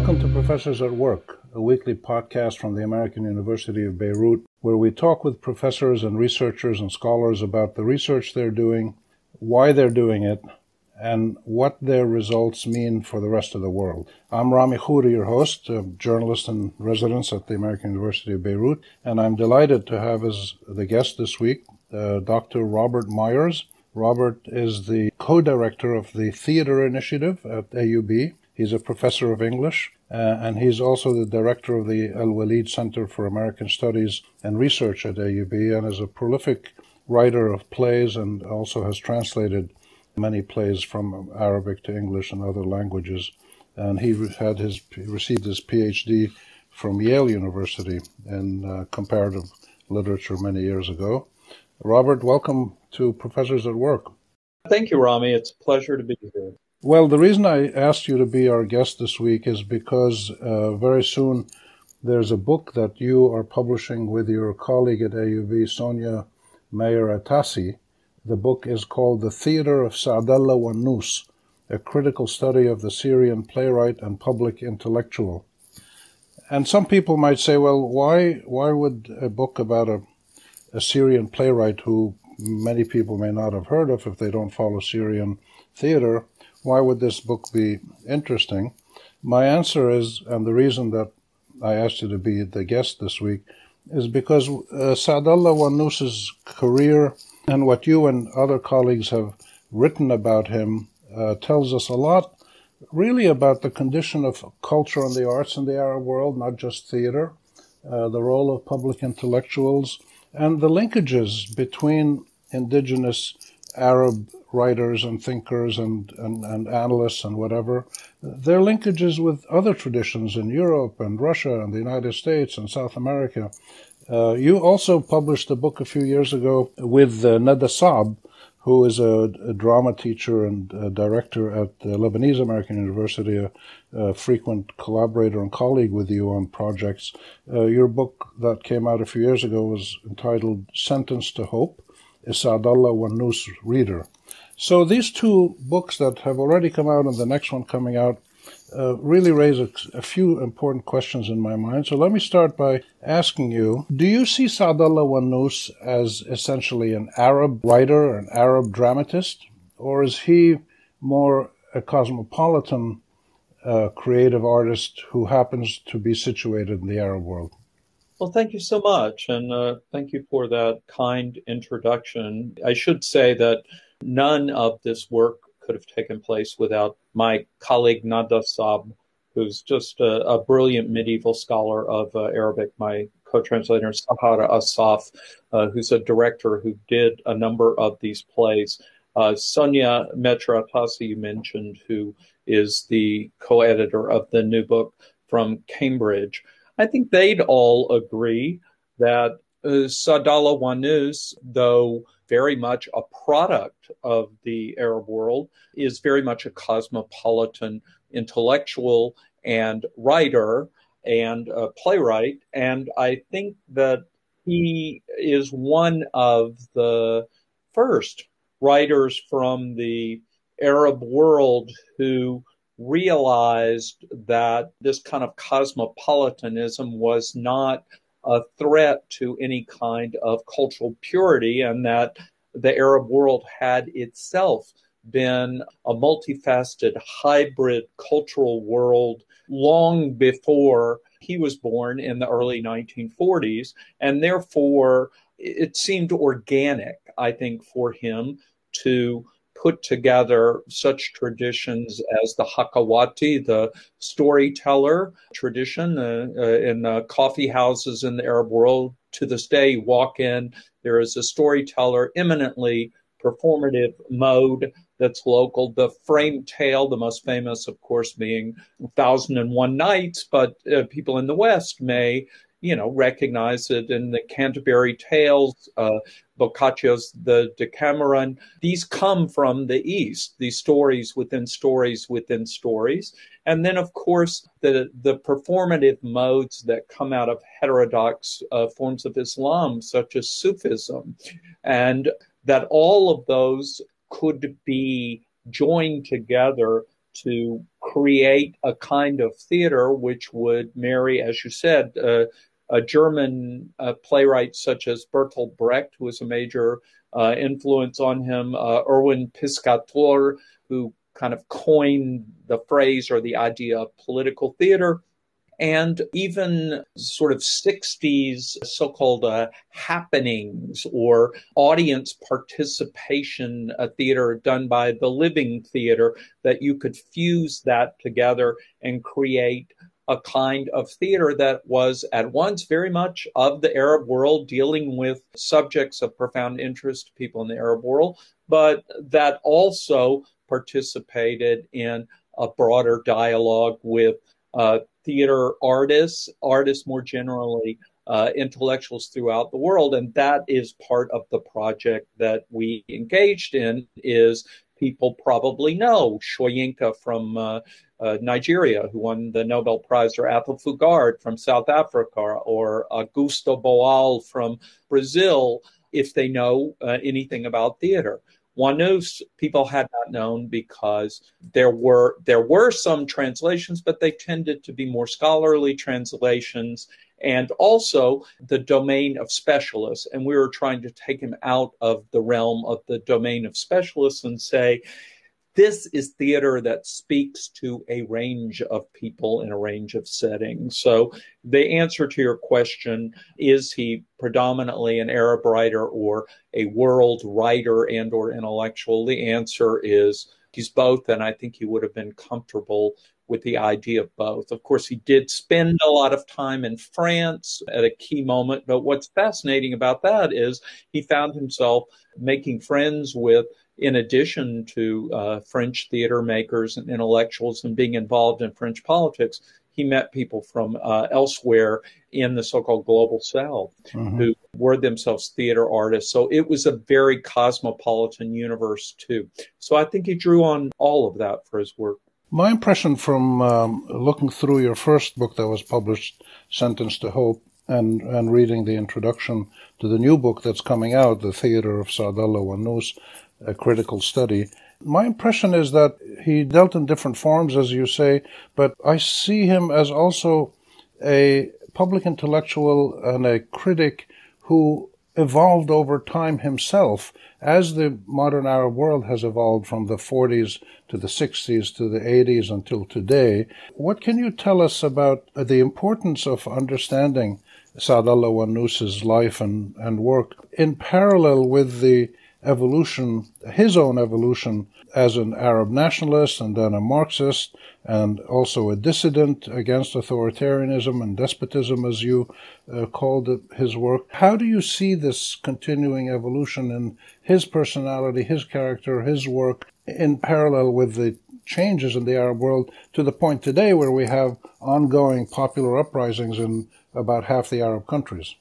Welcome to Professors at Work, a weekly podcast from the American University of Beirut, where we talk with professors and researchers and scholars about the research they're doing, why they're doing it, and what their results mean for the rest of the world. I'm Rami Khouri, your host, a journalist in residence at the American University of Beirut, and I'm delighted to have as the guest this week uh, Dr. Robert Myers. Robert is the co-director of the Theater Initiative at AUB. He's a professor of English, uh, and he's also the director of the Al Walid Center for American Studies and Research at AUB, and is a prolific writer of plays and also has translated many plays from Arabic to English and other languages. And he had his received his PhD from Yale University in uh, comparative literature many years ago. Robert, welcome to Professors at Work. Thank you, Rami. It's a pleasure to be here. Well, the reason I asked you to be our guest this week is because uh, very soon there's a book that you are publishing with your colleague at AUB, Sonia Atassi. The book is called The Theater of Saadallah Wannous, a critical study of the Syrian playwright and public intellectual. And some people might say, well, why, why would a book about a a Syrian playwright who many people may not have heard of if they don't follow Syrian theater, why would this book be interesting? My answer is, and the reason that I asked you to be the guest this week, is because uh, Saadallah career and what you and other colleagues have written about him uh, tells us a lot, really, about the condition of culture and the arts in the Arab world, not just theater, uh, the role of public intellectuals, and the linkages between indigenous Arab writers and thinkers and, and, and analysts and whatever, their linkages with other traditions in Europe and Russia and the United States and South America. Uh, you also published a book a few years ago with uh, Nada Saab, who is a, a drama teacher and director at the Lebanese American University, a, a, frequent collaborator and colleague with you on projects. Uh, your book that came out a few years ago was entitled Sentence to Hope, a Saadallah Wannous Reader. So these two books that have already come out and the next one coming out uh, really raise a, a, few important questions in my mind. So let me start by asking you Do you see Saadallah Wannous as essentially an Arab writer, an Arab dramatist, or is he more a cosmopolitan uh, creative artist who happens to be situated in the Arab world? Well, thank you so much. And uh, thank you for that kind introduction. I should say that none of this work could have taken place without my colleague Nada Saab, who's just a, a brilliant medieval scholar of uh, Arabic, my co-translator Sahar Assaf, uh, who's a director who did a number of these plays. Uh, Sonia Mejcher-Atassi, you mentioned, who is the co-editor of the new book from Cambridge. I think they'd all agree that uh, Saadallah Wannous, though very much a product of the Arab world, is very much a cosmopolitan intellectual and writer and a playwright. And I think that he is one of the first writers from the Arab world who realized that this kind of cosmopolitanism was not a threat to any kind of cultural purity and that the Arab world had itself been a multifaceted hybrid cultural world long before he was born in the early 1940s. And therefore, it seemed organic, I think, for him to put together such traditions as the Hakawati, the storyteller tradition uh, uh, in uh, coffee houses in the Arab world. To this day, you walk in, there is a storyteller, eminently performative mode that's local. The frame tale, the most famous, of course, being Thousand and One Nights, but uh, people in the West may you know, recognize it in the Canterbury Tales, uh, Boccaccio's The Decameron. These come from the East, these stories within stories within stories. And then, of course, the, the performative modes that come out of heterodox uh, forms of Islam, such as Sufism, and that all of those could be joined together to create a kind of theater which would marry, as you said, uh, a German uh, playwright such as Bertolt Brecht, who was a major uh, influence on him, uh, Erwin Piscator, who kind of coined the phrase or the idea of political theater and even sort of 60s so called uh, happenings or audience participation uh, theater done by the Living Theater, that you could fuse that together and create a kind of theater that was at once very much of the Arab world, dealing with subjects of profound interest to people in the Arab world, but that also participated in a broader dialogue with uh, theater artists, artists more generally, uh, intellectuals throughout the world, and that is part of the project that we engaged in. Is people probably know Soyinka from uh, uh, Nigeria, who won the Nobel Prize, or Athol Fugard from South Africa, or Augusto Boal from Brazil, if they know uh, anything about theater. Wanus people had not known because there were there were some translations, but they tended to be more scholarly translations and also the domain of specialists. And we were trying to take him out of the realm of the domain of specialists and say, this is theater that speaks to a range of people in a range of settings. So the answer to your question is he predominantly an Arab writer or a world writer and or intellectual? The answer is he's both, and I think he would have been comfortable with the idea of both. Of course, he did spend a lot of time in France at a key moment, but what's fascinating about that is he found himself making friends with in addition to uh, French theater makers and intellectuals and being involved in French politics, he met people from uh, elsewhere in the so-called global south mm-hmm. who were themselves theater artists so it was a very cosmopolitan universe too so i think he drew on all of that for his work my impression from um, looking through your first book that was published sentence to hope and, and reading the introduction to the new book that's coming out, The Theater of Saadallah Wannous, a critical study. My impression is that he dealt in different forms, as you say, but I see him as also a public intellectual and a critic who evolved over time himself as the modern Arab world has evolved from the 40s to the 60s to the 80s until today. What can you tell us about uh, the importance of understanding Saadallah Wannous's life and, and work in parallel with the evolution, his own evolution as an Arab nationalist and then a Marxist and also a dissident against authoritarianism and despotism, as you uh, called it, his work. How do you see this continuing evolution in his personality, his character, his work in parallel with the changes in the Arab world to the point today where we have ongoing popular uprisings in about half the Arab countries?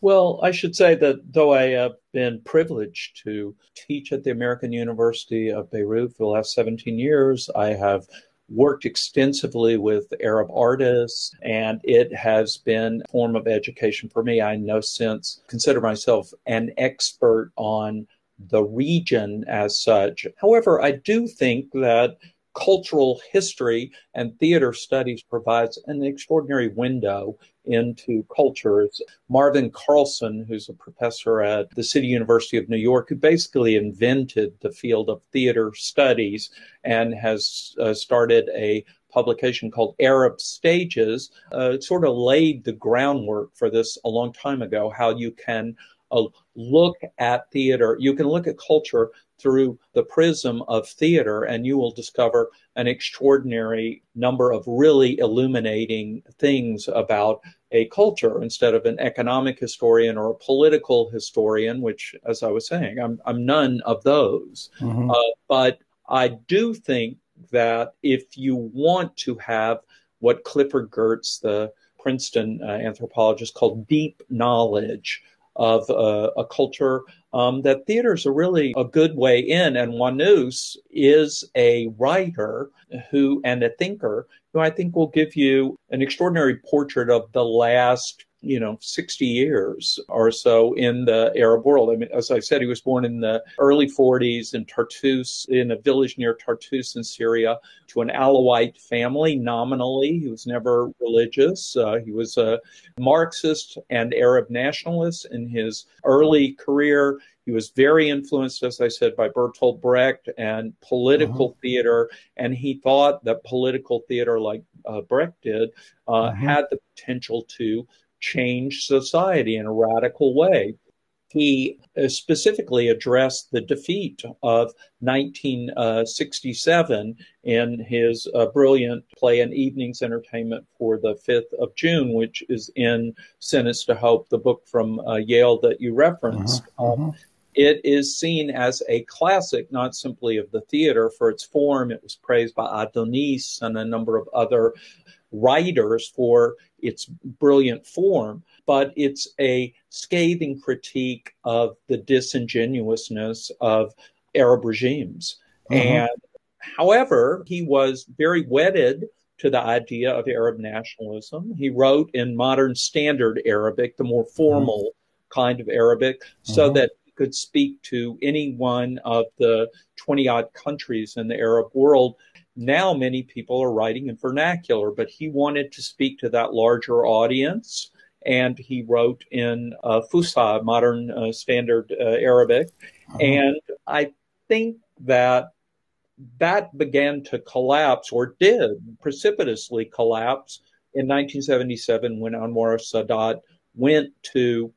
Well, I should say that though I have been privileged to teach at the American University of Beirut for the last 17 years, I have worked extensively with Arab artists, and it has been a form of education for me. I, in no sense, consider myself an expert on the region as such. However, I do think that cultural history and theater studies provides an extraordinary window into cultures. Marvin Carlson, who's a professor at the City University of New York, who basically invented the field of theater studies and has uh, started a publication called Arab Stages, uh, sort of laid the groundwork for this a long time ago, how you can uh, look at theater, you can look at culture through the prism of theater, and you will discover an extraordinary number of really illuminating things about a culture instead of an economic historian or a political historian, which, as I was saying, I'm, I'm none of those. Mm-hmm. Uh, but I do think that if you want to have what Clifford Geertz, the Princeton uh, anthropologist, called deep knowledge of uh, a culture, um, that theaters are really a good way in. And Wannous is a writer who and a thinker who I think will give you an extraordinary portrait of the last you know, 60 years or so in the Arab world. I mean, as I said, he was born in the early 40s in Tartus, in a village near Tartus in Syria, to an Alawite family nominally. He was never religious. Uh, he was a Marxist and Arab nationalist in his early career. He was very influenced, as I said, by Bertolt Brecht and political uh-huh. theater. And he thought that political theater, like uh, Brecht did, uh, uh-huh. had the potential to change society in a radical way. He uh, specifically addressed the defeat of 1967 in his uh, brilliant play and evenings entertainment for the 5th of June, which is in Sentence to Hope, the book from uh, Yale that you referenced. Uh-huh, uh-huh. Um, it is seen as a classic, not simply of the theater for its form. It was praised by Adonis and a number of other writers for its brilliant form, but it's a scathing critique of the disingenuousness of Arab regimes. Mm-hmm. And however, he was very wedded to the idea of Arab nationalism. He wrote in modern standard Arabic, the more formal mm-hmm. kind of Arabic, so mm-hmm. that could speak to any one of the 20 odd countries in the Arab world now many people are writing in vernacular, but he wanted to speak to that larger audience. And he wrote in uh, Fusha, modern uh, standard uh, Arabic. Uh-huh. And I think that that began to collapse or did precipitously collapse in 1977 when Anwar Sadat went to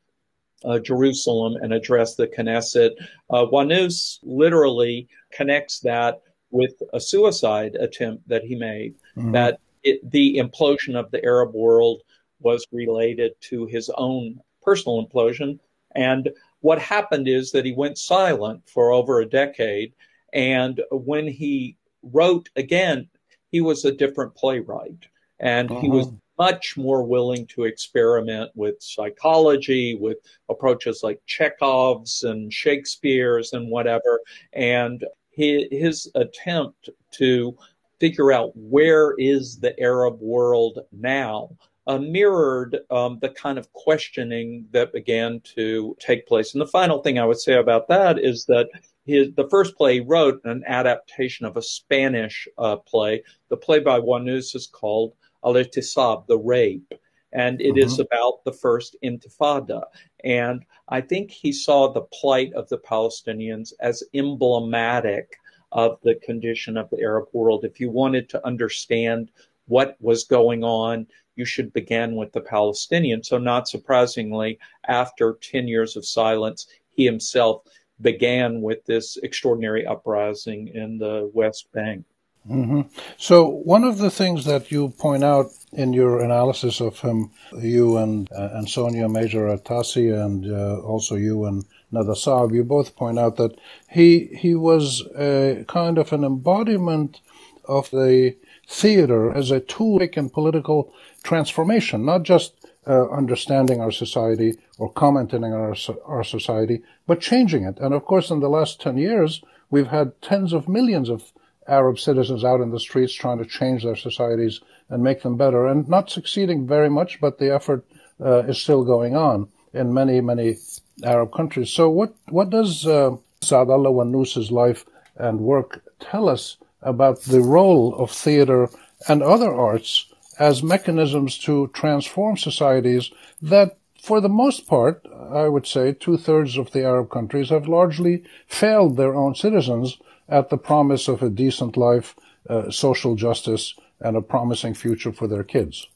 uh, Jerusalem and address the Knesset. Uh, Wannous literally connects that with a suicide attempt that he made, mm-hmm. that it, the implosion of the Arab world was related to his own personal implosion. And what happened is that he went silent for over a decade. And when he wrote again, he was a different playwright. And uh-huh. he was uh-huh. Much more willing to experiment with psychology, with approaches like Chekhov's and Shakespeare's and whatever. And his, his attempt to figure out where is the Arab world now uh, mirrored um, the kind of questioning that began to take place. And the final thing I would say about that is that his, the first play he wrote, an adaptation of a Spanish uh, play. The play by Wannous is called Al-Ightisab, The Rape. And it mm-hmm. is about the first intifada. And I think he saw the plight of the Palestinians as emblematic of the condition of the Arab world. If you wanted to understand what was going on, you should begin with the Palestinians. So, not surprisingly, after 10 years of silence, he himself began with this extraordinary uprising in the West Bank. Mm-hmm. So, one of the things that you point out in your analysis of him, you and uh, and Sonia Mejcher-Atassi, and uh, also you and Nada Saab, you both point out that he he was a kind of an embodiment of the theater as a tool in political transformation, not just uh, understanding our society or commenting on our, our society, but changing it. And of course, in the last 10 years, we've had tens of millions of Arab citizens out in the streets trying to change their societies and make them better, and not succeeding very much, but the effort uh, is still going on in many, many Arab countries. So, what what does uh, Wannous's life and work tell us about the role of theater and other arts as mechanisms to transform societies that, for the most part, I would say two thirds of the Arab countries have largely failed their own citizens at the promise of a decent life, uh, social justice, and a promising future for their kids.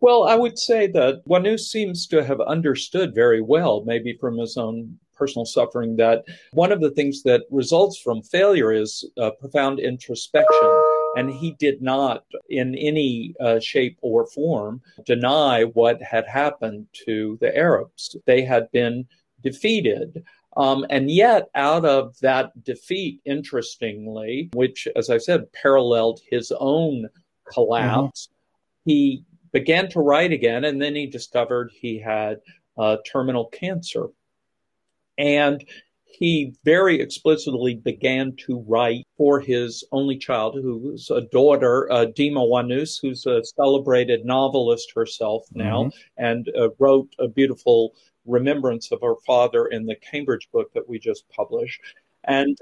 Well, I would say that Wanu seems to have understood very well, maybe from his own personal suffering, that one of the things that results from failure is profound introspection. And he did not, in any uh, shape or form, deny what had happened to the Arabs. They had been defeated. Um, and yet, out of that defeat, interestingly, which, as I said, paralleled his own collapse, mm-hmm. he began to write again. And then he discovered he had uh, terminal cancer. And he very explicitly began to write for his only child, who was a daughter, uh, Dima Wanous, who's a celebrated novelist herself now, mm-hmm. and uh, wrote a beautiful remembrance of her father in the Cambridge book that we just published. And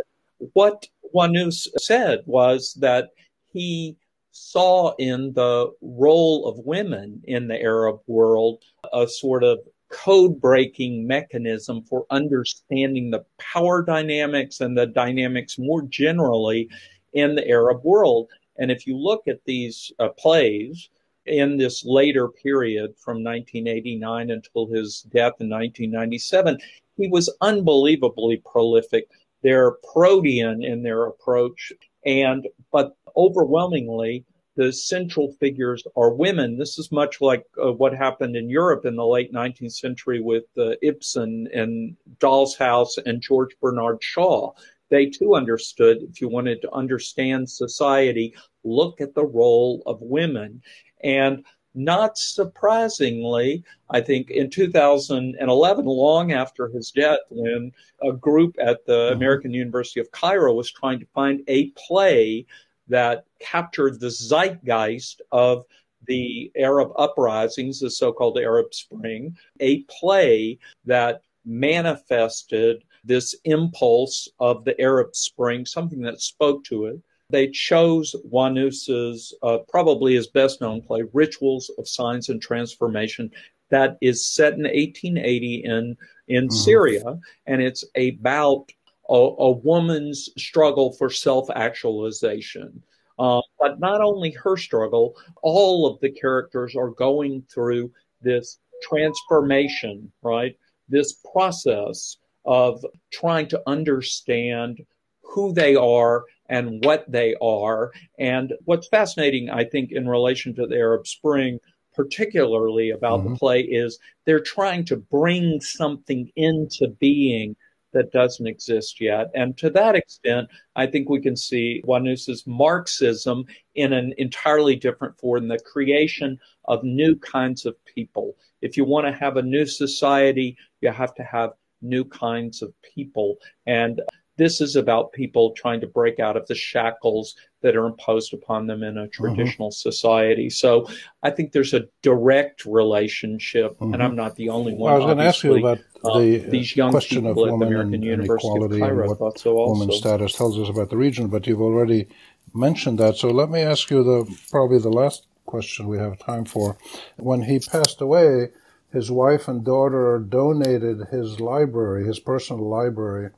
what Wanous said was that he saw in the role of women in the Arab world a sort of code breaking mechanism for understanding the power dynamics and the dynamics more generally in the Arab world. And if you look at these uh, plays in this later period from 1989 until his death in 1997, he was unbelievably prolific. They're protean in their approach, and but overwhelmingly the central figures are women. This is much like uh, what happened in Europe in the late 19th century with uh, Ibsen and Doll's House and George Bernard Shaw. They too understood if you wanted to understand society, look at the role of women. And not surprisingly, I think in 2011, long after his death, when a group at the mm-hmm. American University of Cairo was trying to find a play that captured the zeitgeist of the Arab uprisings, the so called Arab Spring, a play that manifested this impulse of the Arab Spring, something that spoke to it. They chose Wanous's, uh, probably his best known play, Rituals of Signs and Transformation, that is set in 1880 in, in mm-hmm. Syria. And it's about a, a woman's struggle for self actualization. Uh, but not only her struggle, all of the characters are going through this transformation, right? This process of trying to understand who they are and what they are. And what's fascinating, I think, in relation to the Arab Spring, particularly about mm-hmm. the play, is they're trying to bring something into being that doesn't exist yet. And to that extent, I think we can see Wanous's Marxism in an entirely different form, the creation of new kinds of people. If you want to have a new society, you have to have new kinds of people. And this is about people trying to break out of the shackles that are imposed upon them in a mm-hmm. traditional mm-hmm. society. So I think there's a direct relationship, mm-hmm. and I'm not the only one. I was going to ask you about uh, the these young question of women American University of Cairo and what so women's status tells us about the region, but you've already mentioned that. So let me ask you the probably the last question we have time for. When he passed away, his wife and daughter donated his library, his personal library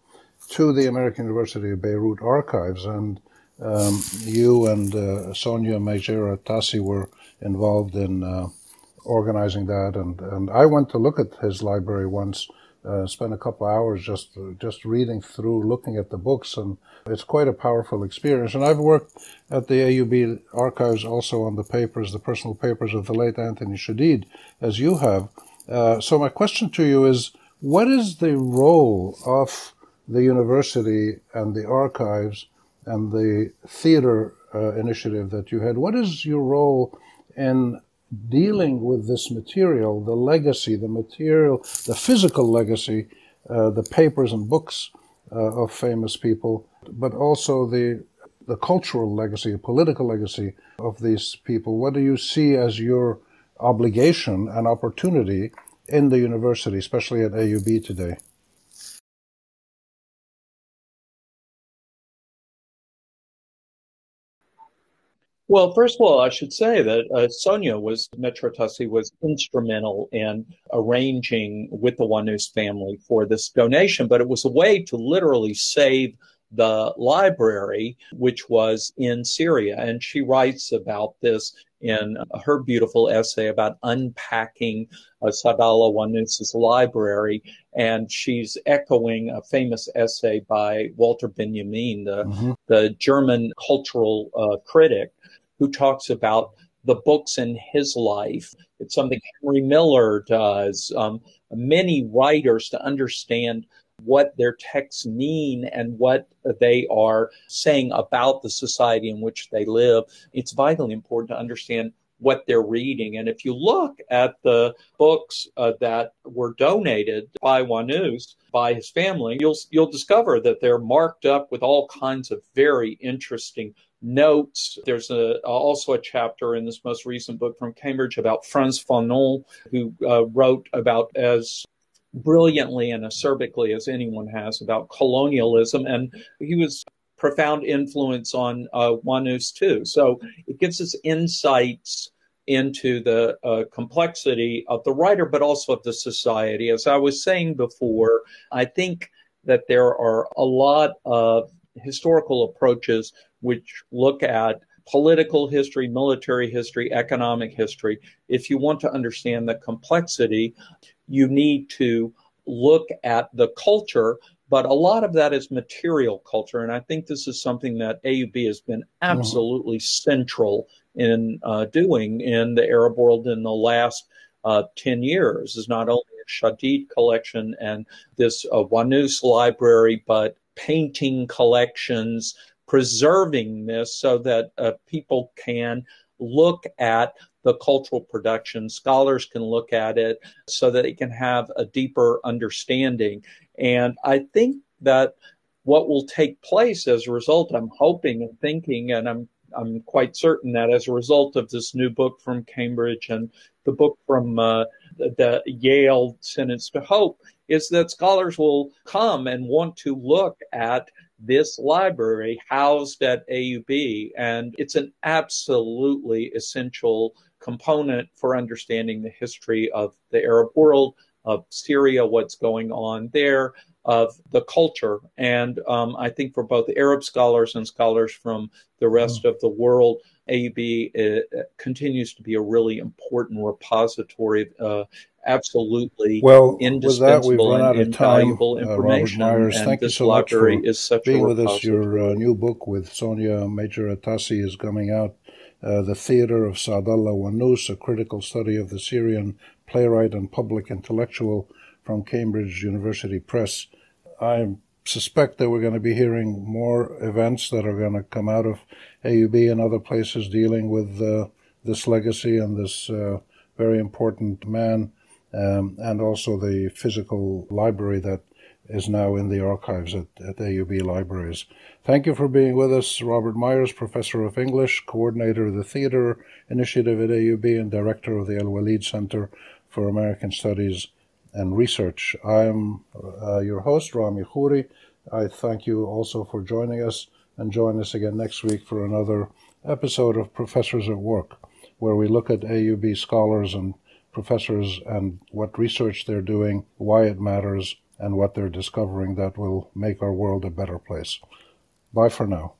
to the American University of Beirut archives, and um, you and uh, Sonia Mejcher-Atassi were involved in uh, organizing that, and, and I went to look at his library once, uh, spent a couple hours just just reading through, looking at the books, and it's quite a powerful experience. And I've worked at the AUB archives also on the papers, the personal papers of the late Anthony Shadid, as you have. Uh, so my question to you is, what is the role of the university and the archives and the theater uh, initiative that you had. What is your role in dealing with this material, the legacy, the material, the physical legacy, uh, the papers and books uh, of famous people, but also the the cultural legacy, political legacy of these people? What do you see as your obligation and opportunity in the university, especially at AUB today? Well, first of all, I should say that uh, Sonia was, Atassi was instrumental in arranging with the Wanous family for this donation, but it was a way to literally save the library, which was in Syria. And she writes about this in her beautiful essay about unpacking uh, Saadallah Wanous's library. And she's echoing a famous essay by Walter Benjamin, the, mm-hmm. the German cultural uh, critic who talks about the books in his life. It's something Henry Miller does. Um, many writers to understand what their texts mean and what they are saying about the society in which they live. It's vitally important to understand what they're reading. And if you look at the books uh, that were donated by Wannous by his family, you'll you'll discover that they're marked up with all kinds of very interesting notes. There's a, also a chapter in this most recent book from Cambridge about Frantz Fanon, who uh, wrote about as brilliantly and acerbically as anyone has about colonialism. And he was profound influence on uh, Wannous too. So it gives us insights into the uh, complexity of the writer, but also of the society. As I was saying before, I think that there are a lot of historical approaches which look at political history, military history, economic history. If you want to understand the complexity, you need to look at the culture, but a lot of that is material culture. And I think this is something that AUB has been absolutely mm-hmm. central in uh, doing in the Arab world in the last uh, 10 years is not only a Shadid collection and this uh, Wannous library, but painting collections, preserving this so that uh, people can look at the cultural production. Scholars can look at it so that they can have a deeper understanding. And I think that what will take place as a result, I'm hoping and thinking, and I'm I'm quite certain that as a result of this new book from Cambridge and the book from uh, the, the Yale Sentence to Hope, is that scholars will come and want to look at this library housed at AUB. And it's an absolutely essential component for understanding the history of the Arab world, of Syria, what's going on there, of the culture. And um, I think for both Arab scholars and scholars from the rest mm. of the world, AUB uh, continues to be a really important repository uh, absolutely well, indispensable with that, we've run out of time. information. Uh, Myers, and thank you so much for being with us. Your uh, new book with Sonia Mejcher-Atassi is coming out. Uh, the Theater of Saadallah Wannous, a critical study of the Syrian playwright and public intellectual from Cambridge University Press. I suspect that we're going to be hearing more events that are going to come out of AUB and other places dealing with uh, this legacy and this uh, very important man um, and also the physical library that is now in the archives at, at AUB Libraries. Thank you for being with us, Robert Myers, Professor of English, Coordinator of the Theater Initiative at AUB, and Director of the El Walid Center for American Studies and Research. I'm uh, your host, Rami Khouri. I thank you also for joining us, and join us again next week for another episode of Professors at Work, where we look at AUB scholars and professors and what research they're doing, why it matters, and what they're discovering that will make our world a better place. Bye for now.